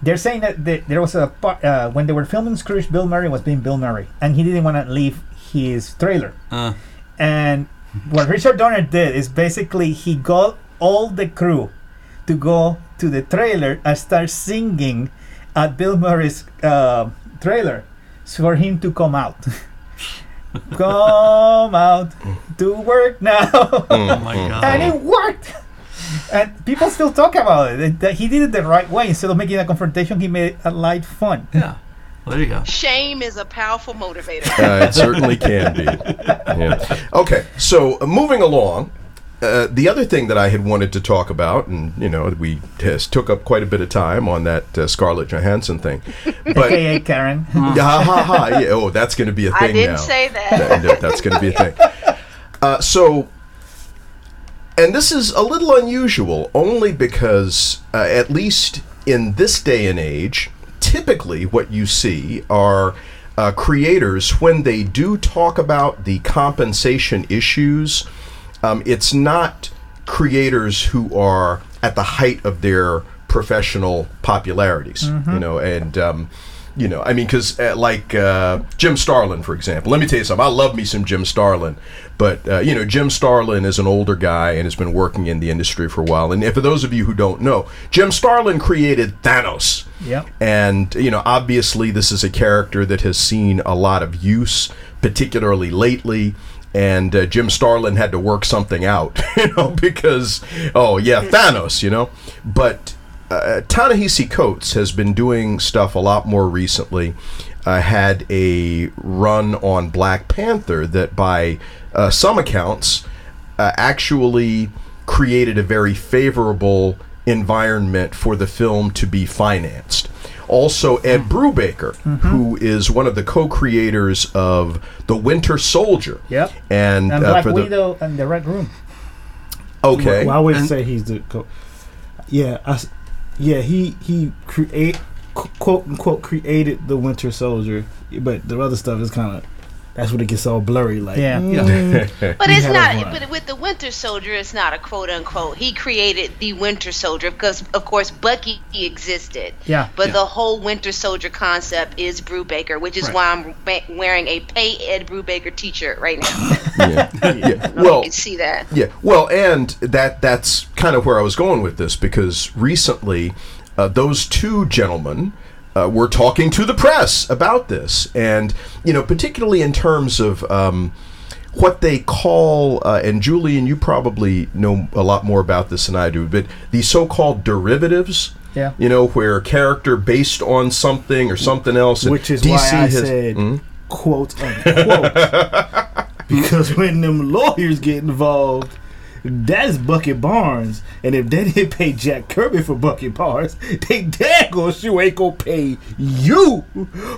They're saying that the, there was a part uh, when they were filming Scrooge, Bill Murray was being Bill Murray, and he didn't want to leave his trailer. Uh. And what Richard Donner did is basically he got all the crew to go to the trailer and start singing at Bill Murray's uh, trailer for him to come out. come out to work now. Oh my god. and it worked. And people still talk about it. that- That he did it the right way. Instead of making a confrontation, he made it a light fun. yeah. Well, there you go. Shame is a powerful motivator. Uh, it certainly can be. Yeah. Okay, so uh, moving along. Uh, the other thing that I had wanted to talk about, and you know, we has took up quite a bit of time on that uh, Scarlett Johansson thing, but AKA Karen. ha ha ha! Yeah, oh, that's going to be a thing I didn't now. say that. That- that- that's going to be a thing. Uh, so, and this is a little unusual, only because, uh, at least in this day and age, typically what you see are uh, creators when they do talk about the compensation issues. Um, it's not creators who are at the height of their professional popularities, you know, and um, you know, I mean, because uh, like uh, Jim Starlin, for example. Let me tell you something. I love me some Jim Starlin, but uh, you know, Jim Starlin is an older guy and has been working in the industry for a while. And for those of you who don't know, Jim Starlin created Thanos. Yeah. And, you know, obviously, this is a character that has seen a lot of use, particularly lately. And uh, Jim Starlin had to work something out, you know, because, oh, yeah, Thanos, you know. But uh, Ta-Nehisi Coates has been doing stuff a lot more recently. Uh, had a run on Black Panther that, by uh, some accounts, uh, actually created a very favorable environment for the film to be financed. Also, Ed Brubaker, who is one of the co-creators of The Winter Soldier. Yep. And, And uh, Black for the Widow and the Red Room. okay, Well, I would And- say he's the co- yeah, I s yeah. He he create quote unquote created the Winter Soldier, but the other stuff is kind of that's when it gets all blurry. Like Yeah. mm, But it's not. But with the Winter Soldier, it's not a quote unquote. He created the Winter Soldier because, of course, Bucky existed. Yeah. But Yeah. the whole Winter Soldier concept is Brubaker, which is Right. why I'm ba- wearing a Pay Ed Brubaker T-shirt right now. yeah, yeah. you Well, can see that. Yeah, well, and that that's kind of where I was going with this because recently, uh, those two gentlemen uh, were talking to the press about this, and you know, particularly in terms of um, what they call, uh, and Julian, you probably know a lot more about this than I do, but the so-called derivatives. Yeah. You know, where a character based on something or something else, Which is DC why I has- said Hmm? quote unquote. because when them lawyers get involved, that's Bucky Barnes. And if they didn't pay Jack Kirby for Bucky Barnes, they daggone sure ain't gonna pay you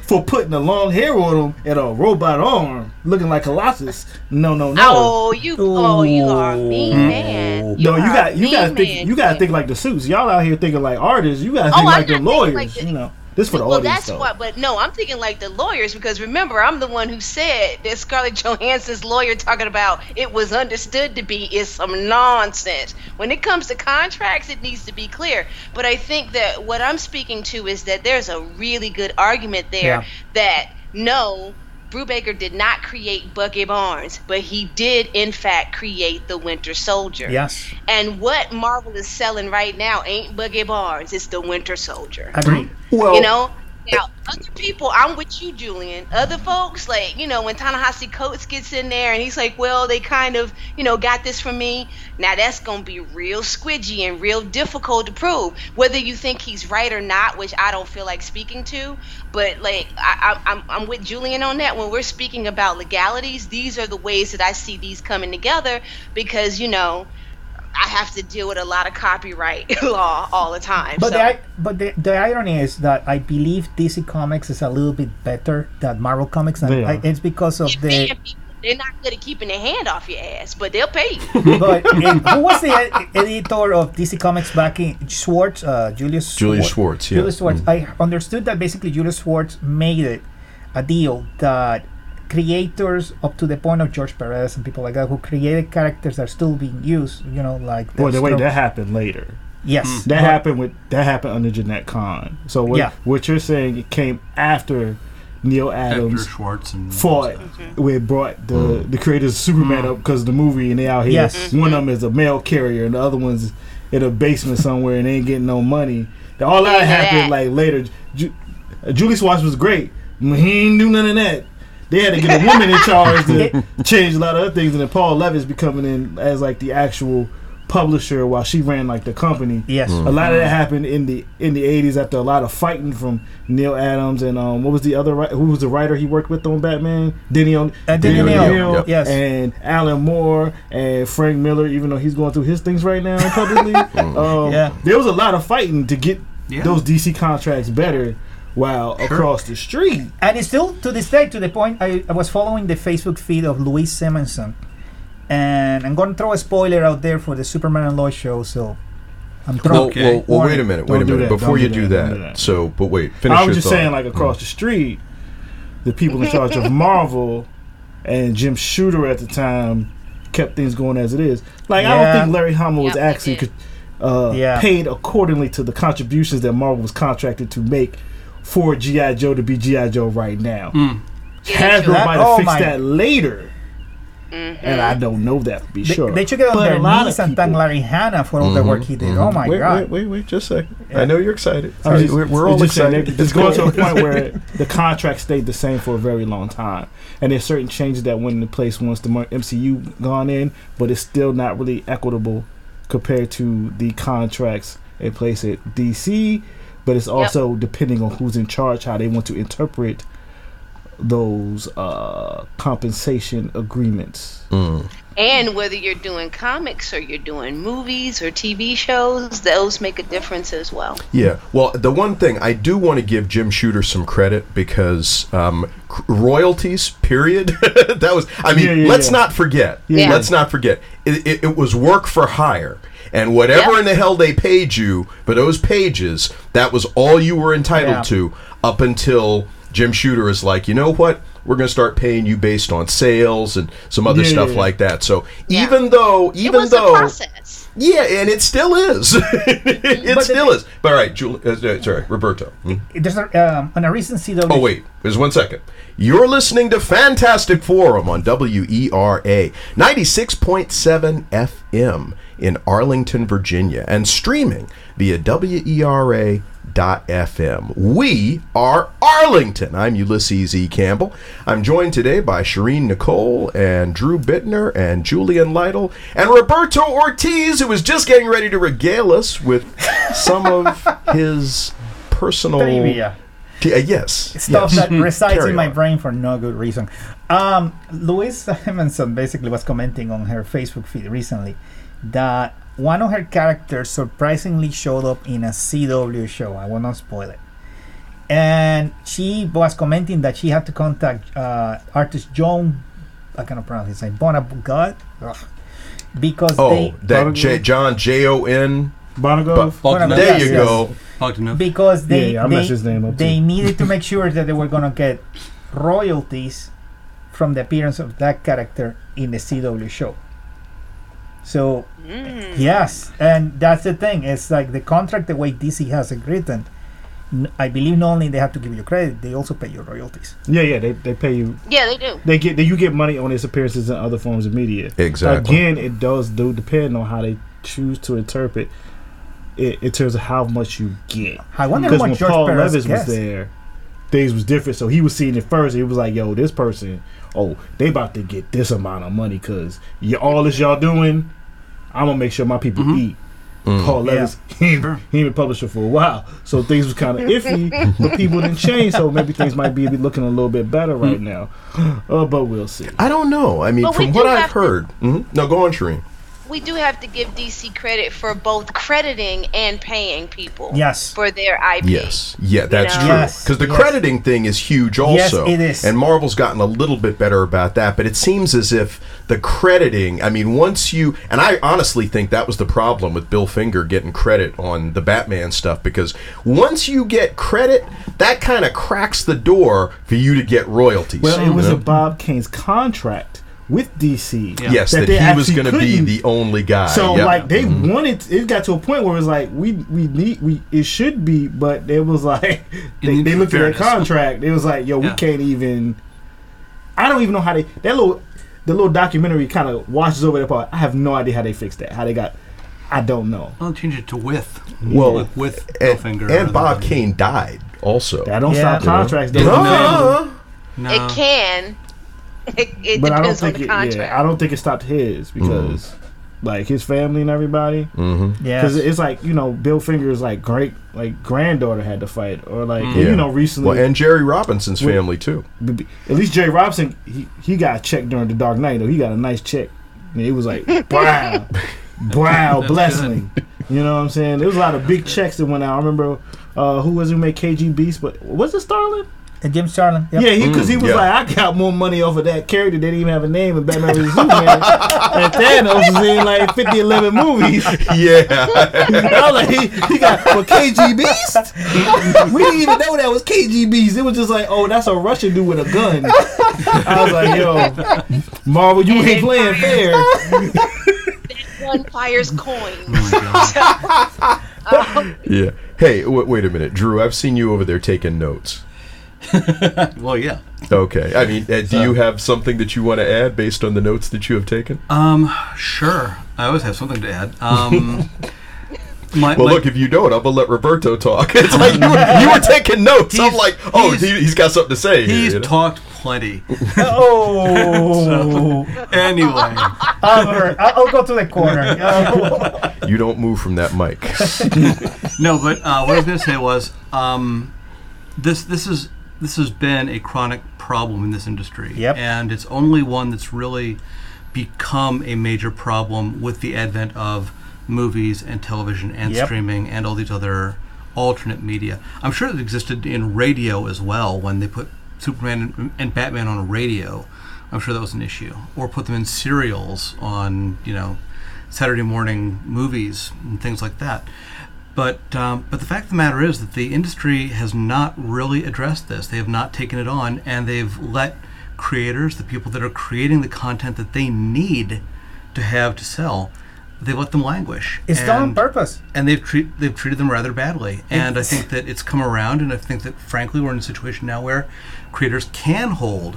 for putting a long hair on him and a robot arm looking like Colossus. No, no, no. Oh, you, oh, you are a mean hmm. man. no, you got you gotta think man, you got to think like the suits. Y'all out here thinking like artists. You got to Oh, think I'm like not the lawyers. like the- you know, this for the well, audience that's though. what. But no, I'm thinking like the lawyers because remember, I'm the one who said that Scarlett Johansson's lawyer talking about it was understood to be is some nonsense. When it comes to contracts, it needs to be clear. But I think that what I'm speaking to is that there's a really good argument there Yeah. that no. Brubaker did not create Bucky Barnes, but he did in fact create the Winter Soldier. Yes. And what Marvel is selling right now ain't Bucky Barnes, it's the Winter Soldier. Agreed. Well, You know, now other people, I'm with you, Julian. Other folks, like you know, when Ta-Nehisi Coates gets in there and he's like, "Well, they kind of, you know, got this from me." Now that's gonna be real squidgy and real difficult to prove, whether you think he's right or not, which I don't feel like speaking to. But like, I, I, I'm, I'm with Julian on that. When we're speaking about legalities, these are the ways that I see these coming together because you know. I have to deal with a lot of copyright law all the time. But so. the, but the, the irony is that I believe DC Comics is a little bit better than Marvel Comics, and I, it's because of the. paying people. They're not good at keeping their hand off your ass, but they'll pay you. But who was the ed- editor of DC Comics back in Schwartz? Uh, Julius. Julius Schwartz, yeah. Julius Schwartz. I understood that basically Julius Schwartz made it a deal that creators up to the point of George Perez and people like that who created characters that are still being used. You know, like. Boy, the way that happened later. Yes. Hmm. That but- happened with that happened under Jenette Kahn. So what Yeah. what you're saying it came after Neal Adams Adams Schwartz and fought where it brought the hmm. the creators of Superman hmm. up because of the movie and they out here. Yes. One of them is a mail carrier and the other one's in a basement somewhere and they ain't getting no money. All that Yeah. happened like later. Ju- uh, Julie Schwartz was great. but He ain't do none of that. They had to get a woman in charge to change a lot of other things, and then Paul Levitz becoming in as like the actual publisher while she ran like the company. Yes. A lot of that happened in the in the eighties after a lot of fighting from Neal Adams and um what was the other wri- who was the writer he worked with on Batman? Denny on Uh, Denny O'Neil, Yep. yes. and Alan Moore and Frank Miller, even though he's going through his things right now publicly. um, Yeah. There was a lot of fighting to get Yeah. those DC contracts better while across the street. And it's still to this day to the point I, I was following the Facebook feed of Louise Simonson. And I'm going to throw a spoiler out there for the Superman and Lois show, so I'm Well, throwing. Okay. well, well, wait a minute, wait Don't a do minute. that, Before don't you do do that, that, don't do that. so, but wait, finish I your was just thought. saying, like across the street, the people in charge of Marvel and Jim Shooter at the time kept things going as it is. Like I don't think Larry Hama was Yeah, actually uh, Yeah. paid accordingly to the contributions that Marvel was contracted to make for GI Joe to be GI Joe right now. Mm. Hasbro That- might have oh fixed my- that later. Mm-hmm. And I don't know that to be They, sure. they took get on But their a knees and thank people- Larry Hama for all the work he did. Mm-hmm. Oh my wait, god! wait, wait, wait, just a second. I know you're excited. I just- we're, we're all just saying excited. that It's going to a point where the contract stayed the same for a very long time, and there's certain changes that went into place once the MCU gone in, but it's still not really equitable compared to the contracts in place at DC. But it's also depending on who's in charge, how they want to interpret those uh, compensation agreements. And whether you're doing comics or you're doing movies or TV shows, those make a difference as well. Yeah. Well, the one thing I do want to give Jim Shooter some credit because um, c- royalties, period. that was. I mean, Yeah, yeah, let's yeah. not forget. Yeah. Let's not forget. It, it, it was work for hire. And whatever Yep. in the hell they paid you for those pages, that was all you were entitled Yeah. to up until Jim Shooter is like, you know what? We're going to start paying you based on sales and some other Yeah, stuff yeah. like that. So even though, It even was though, a process. Yeah, and it still is. it But still is. But all right, Julie, uh, sorry, Roberto. Hmm? There's a, um, on a recent CW. Oh wait, there's one second. You're listening to Fantastic Forum on WERA 96.7 FM in Arlington, Virginia, and streaming via E BFF.FM. We are Arlington. I'm Ulysses E. Campbell. I'm joined today by Sherin Nicole and Drew Bittner and Julian Lytle and Roberto Ortiz, who is just getting ready to regale us with some of his personal. Trivia. T- uh, yes. Stuff yes. that resides Carry in my on. brain for no good reason. Um, Louise Simonson basically was commenting on her Facebook feed recently that one of her characters surprisingly showed up in a CW show. I will not spoil it. And she was commenting that she had to contact uh, artist Joan, I cannot pronounce his name, Bonabugat, Ugh. because Oh, they that J- Jon J O N. Bonagov? Bogdanove, There yes, you yes. go. because they Yeah, yeah, they, name they needed to make sure that they were gonna get royalties from the appearance of that character in the CW show. So mm. yes, and that's the thing. It's like the contract the way DC has it written. n- I believe not only they have to give you credit, they also pay your royalties. Yeah, yeah, they, they pay you. Yeah, they do. They get you get money on his appearances in other forms of media. Exactly. Again, it does do depend on how they choose to interpret it in terms of how much you get. I wonder how Because when George Paul Perez Levitz gets. was there, things was different. So he was seeing it first. He was like, "Yo, this person, oh, they about to get this amount of money because you all this y'all doing, I'm gonna make sure my people eat." Mm. Paul Yeah. He, ain't- he ain't been publisher for a while, so things was kind of iffy, but people didn't change, so maybe things might be looking a little bit better right now. Uh, but we'll see. I don't know. I mean, But from what I've have to- heard. Mhm. No, go on, Sherin. We do have to give DC credit for both crediting and paying people. Yes. For their IP. Yes. Yeah, that's know? true. Yes, Because the yes. crediting thing is huge also. Yes, also. it is. And Marvel's gotten a little bit better about that, but it seems as if the crediting, I mean, once you and I honestly think that was the problem with Bill Finger getting credit on the Batman stuff because once you get credit, that kind of cracks the door for you to get royalties. Well, it was you in know? Bob Kane's contract with DC. Yes, that, they he was going to be the only guy. So Yep. like they Mhm. wanted, it got to a point where it was like we we need we it should be, but it was like they, they looked at their contract. It was like yo, we can't even. I don't even know how they that little the little documentary kind of washes over that part. I have no idea how they fixed that. How they got, I don't know. I'll change it to with. Well, with, with and, Finger. and Bob than- Kane died also. That don't Yeah. stop contracts. Yeah. though. No. No. It can. It, it but I don't on think the it. Yeah, I don't think it stopped his because. Like his family and everybody, Mm-hmm. Yes. because it's like you know Bill Finger's like great like granddaughter had to fight, or like Yeah. you know recently Well, and Jerry Robinson's Well- family too. B- b- At least Jay Robinson, he, he got a check during the Dark Knight though. He got a nice check. And it was like, wow, wow, That's blessing. You know what I'm saying? There was a lot of big checks that went out. I remember uh, who was it who made KG Beast, but was it Starlin? Uh, Jim Starlin. Yep. Yeah, because he, Mm, was yeah. like, I got more money off of that character that didn't even have a name in Batman vs Superman. and Thanos was in like 50, 11 movies. Yeah. I was like, he, he got for KG Beast. we didn't even know that was KG Beast. It was just like, oh, that's a Russian dude with a gun. I was like, yo, Marvel, you ain't playing fair. That one fires coin. yeah. Hey, w- wait a minute, Drew. I've seen you over there taking notes. Well, yeah. Okay. I mean, uh, do you have something that you want to add based on the notes that you have taken? Um, sure. I always have something to add. Um, my, well, my- look, if you don't, I'm gonna let Roberto talk. It's like you were, you were taking notes. I'm like, oh, he's- he, he's got something to say. here, he's you know? talked plenty. Oh. Anyway, I'll, I'll I'll go to the corner. You don't move from that mic. no, but uh, what I was going to say was um, this. This is this has been a chronic problem in this industry. Yep. And it's only one that's really become a major problem with the advent of movies and television and Yep. streaming and all these other alternate media. I'm sure it existed in radio as well when they put Superman and- and Batman on radio. I'm sure that was an issue. Or put them in serials on, you know, Saturday morning movies and things like that. But um, but the fact of the matter is that the industry has not really addressed this. They have not taken it on, and they've let creators, the people that are creating the content that they need to have to sell, they let them languish. it's done on purpose. and they've treat they've treated them rather badly. And I think that it's come around, and I think that frankly we're in a situation now where creators can hold,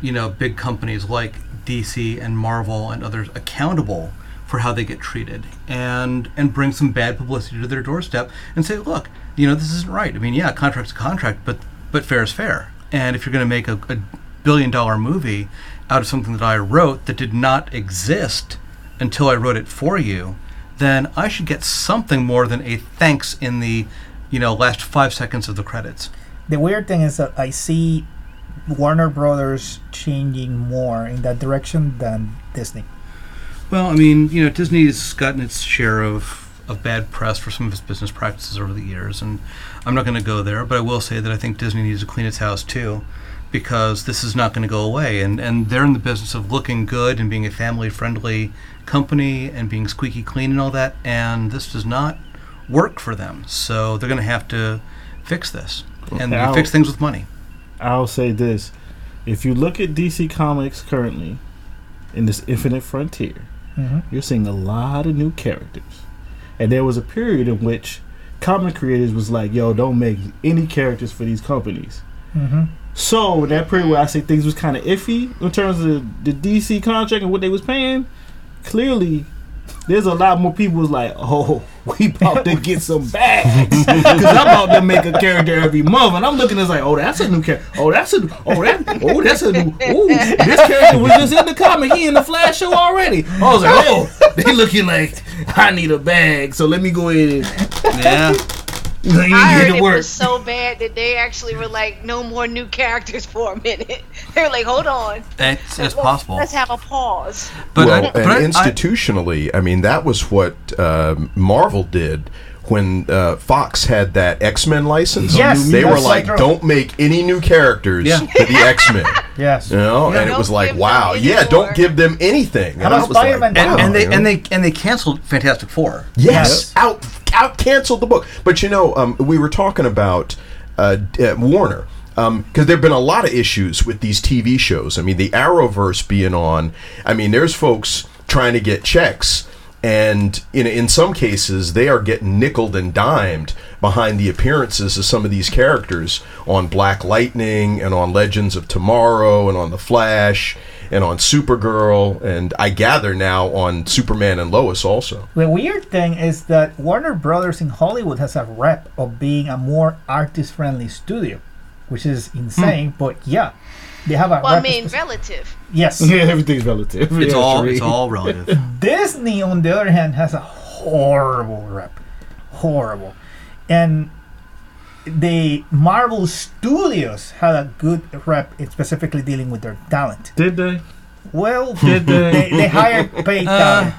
you know, big companies like DC and Marvel and others accountable for how they get treated and and bring some bad publicity to their doorstep and say, look, you know, this isn't right. I mean, yeah, contract's a contract, but but fair is fair. And if you're going to make a, a billion dollar movie out of something that I wrote that did not exist until I wrote it for you, then I should get something more than a thanks in the, you know, last five seconds of the credits. The weird thing is that I see Warner Brothers changing more in that direction than Disney. Well, I mean, you know, Disney's gotten its share of of bad press for some of its business practices over the years, and I'm not going to go there. But I will say that I think Disney needs to clean its house too, because this is not going to go away. And and they're in the business of looking good and being a family friendly company and being squeaky clean and all that. And this does not work for them. So they're going to have to fix this, and they fix things with money. I'll say this: if you look at DC Comics currently, in this Infinite Frontier, Mhm. you're seeing a lot of new characters, and there was a period in which comic creators was like, "Yo, don't make any characters for these companies." Mm-hmm. So in that period where I say things was kind of iffy in terms of the DC contract and what they was paying, clearly there's a lot more people was like, oh, we about to get some bags because I'm about to make a character every month, and I'm looking at like, oh, that's a new character. Oh, that's a oh that oh that's a new oh this character was just in the comic. He in the Flash show already. I was like, oh, they looking like I need a bag, so let me go ahead and Yeah. Let I heard it work. was so bad that they actually were like, no more new characters for a minute. They were like, hold on. That's, that's Let's- possible. Let's have a pause. But well, I- but and I- I- institutionally, I, mean, that was what um Marvel did when uh, Fox had that X Men license. Yes, they were like, true. "Don't make any new characters Yeah. for the X Men." Yes. You know, Yeah, and it was like, "Wow, yeah, more. don't give them anything." How And I was like, Spider-Man wow, and, and they you know? and they and they canceled Fantastic Four. Yes, out out canceled the book. But you know, um, we were talking about uh, uh, Warner because there've been a lot of issues with these TV shows. I mean, the Arrowverse being on. I mean, there's folks trying to get checks. And in, in some cases, they are getting nickled and dimed behind the appearances of some of these characters on Black Lightning and on Legends of Tomorrow and on The Flash and on Supergirl and I gather now on Superman and Lois also. The weird thing is that Warner Brothers in Hollywood has a rep of being a more artist-friendly studio, which is hmm. insane. But yeah, they have a Well, I mean, spec- relative. yes. Yeah, everything's relative. It's Yeah, all it's all relative. Disney, on the other hand, has a horrible rep, horrible, and the Marvel Studios had a good rep, in specifically dealing with their talent. Did they? Well, Did they, they? they hired paid Uh, talent.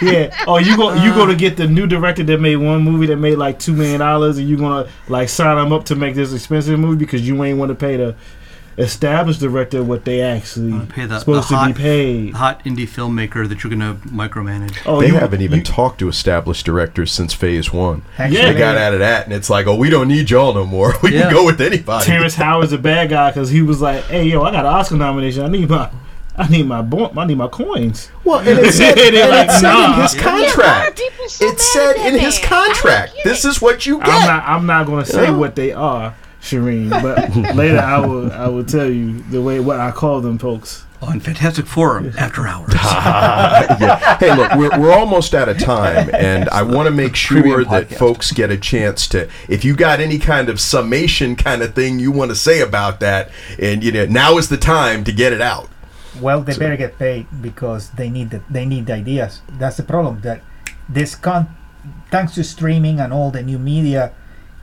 Yeah. Oh, you go you going to get the new director that made one movie that made like two million dollars, and you gonna like sign them up to make this expensive movie because you ain't want to pay the established director what they actually Uh, pay the, the supposed to be paid. hot indie filmmaker that you're going to micromanage. Oh, they you haven't even you- talked to established directors since Phase One. Actually, Yeah. They got out of that, and it's like, oh, we don't need y'all no more. We Yeah. can go with anybody. Terrence Howard's a bad guy because he was like, "Hey, yo, I got an Oscar nomination. I need my." I need my bo- I need my coins. Well, and it said, and They're it like, said nah. in his Yeah, why are contract. people so It said in his man? I don't contract, this is what you I'm get. not. I'm not going to say Yeah. what they are, Sherin. But later, I will. I will tell you the way what I call them, folks. On Fantastic Forum after hours. yeah. Hey, look, we're, we're almost out of time, and I want to make sure that folks get a chance to. If you got any kind of summation kind of thing you want to say about that, and you know, now is the time to get it out. well, they better get paid because they need the, they need the ideas. That's the problem. That this con, thanks to streaming and all the new media,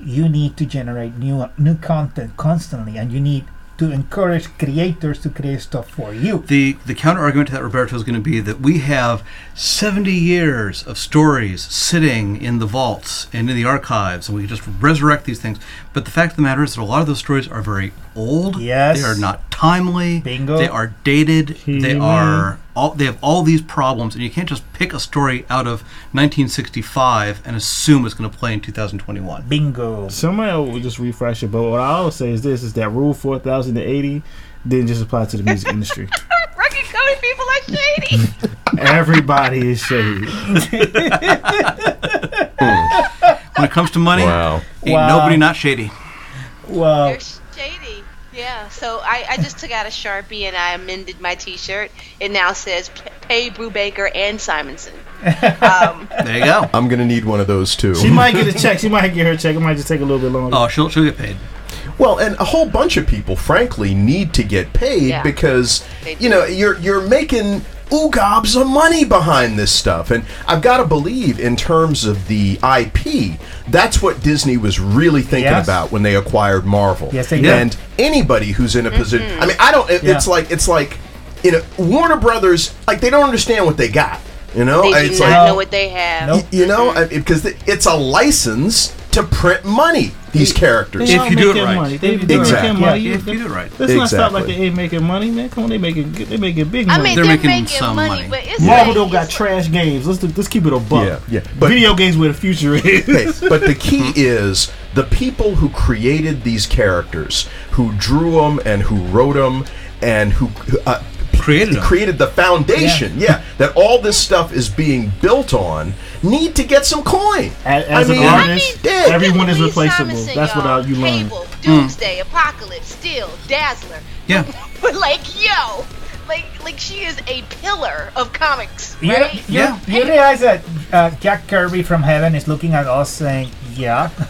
you need to generate new new content constantly, and you need to encourage creators to create stuff for you. The the counter argument to that, Roberto, is going to be that we have 70 years of stories sitting in the vaults and in the archives, and we can just resurrect these things. But the fact of the matter is that a lot of those stories are very old. Yes. They are not timely. Bingo. They are dated. They He-Man. are all. They have all these problems, and you can't just pick a story out of 1965 and assume it's going to play in 2021. Bingo. Somebody will just refresh it. But what I always say is this: is that Rule Four Thousand and Eighty didn't just apply to the music industry. Record coding people are shady. Everybody is shady. When it comes to money, Wow. ain't Wow. nobody not shady. Wow. They're shady. Yeah. So I, I just took out a sharpie and I amended my T-shirt. It now says P- Pay Brubaker and Simonson. Um, There you go. I'm gonna need one of those too. She might get a check. She might get her check. It might just take a little bit longer. Oh, she'll she'll get paid. Well, and a whole bunch of people, frankly, need to get paid Yeah. because you know you're you're making oogobs of money behind this stuff, and I've got to believe in terms of the IP, that's what Disney was really thinking Yes. about when they acquired Marvel. Yes, they did. And anybody who's in a position, Mm-hmm. I mean, I don't. It, Yeah. It's like it's like you know Warner Brothers, like they don't understand what they got. You know, they do it's not like know what they have. Nope. you know because it's a license to print money. These characters. They If you do it right. Money. They, If you they do it right. making Yeah, if you do it right. Let's not stop like they ain't making money, man. Come on, they making they making big I money. mean, They're they're, making making, some money, money. but it's Marvel like, don't got it's trash games. Let's do, let's keep it a buck. Yeah, yeah. But- Video games where the future is. Hey, but the key is the people who created these characters, who drew them and who wrote them, and who uh, Created 'em. created the foundation. Yeah. that all this stuff is being built on, need to get some coin. As, as I mean, an I artist, mean, everyone is replaceable. Simonson, That's what y'all. I, you learn. Cable, Doomsday, Apocalypse, Steel, Dazzler. Yeah. But like, yo, like, like she is a pillar of comics, right? you, Yeah. you realize that uh, Jack Kirby from heaven is looking at us saying, "Yeah,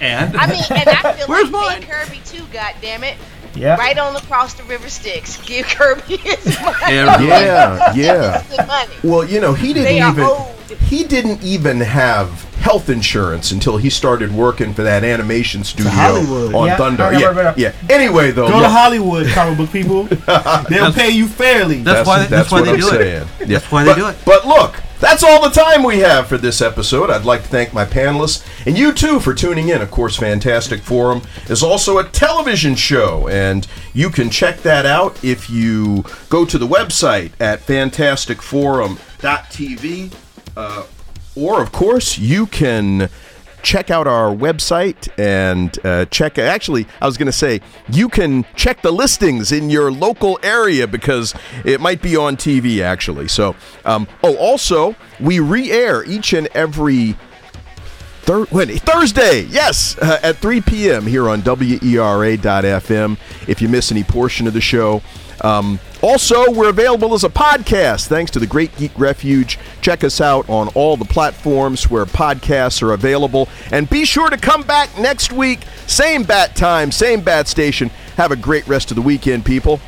and I mean, and I feel Where's like mine? Kirby too. God damn it! Yeah." Right on across the river Styx. Give Kirby his money. Yeah, Yeah, yeah. Money. Well, you know, he didn't They even owed. he didn't even have health insurance until he started working for that animation studio on Yeah, Thundarr. Yeah, yeah. Anyway, though, Go to Hollywood, comic book people. They'll pay you fairly. That's why- that's why what they I'm do it. Yeah. That's why they But- do it. But look, that's all the time we have for this episode. I'd like to thank my panelists and you too for tuning in. Of course, Fantastic Forum is also a television show, and you can check that out if you go to the website at fantasticforum.tv. Uh, or, of course, you can check out our website and uh, check. Actually, I was going to say you can check the listings in your local area because it might be on TV. Actually, so um, oh, also we re-air each and every. Thursday, yes, uh, at 3 p.m. here on WERA.FM. If you miss any portion of the show, um, also we're available as a podcast thanks to the Great Geek Refuge. Check us out on all the platforms where podcasts are available, and be sure to come back next week, same bat time, same bat station. Have a great rest of the weekend, people.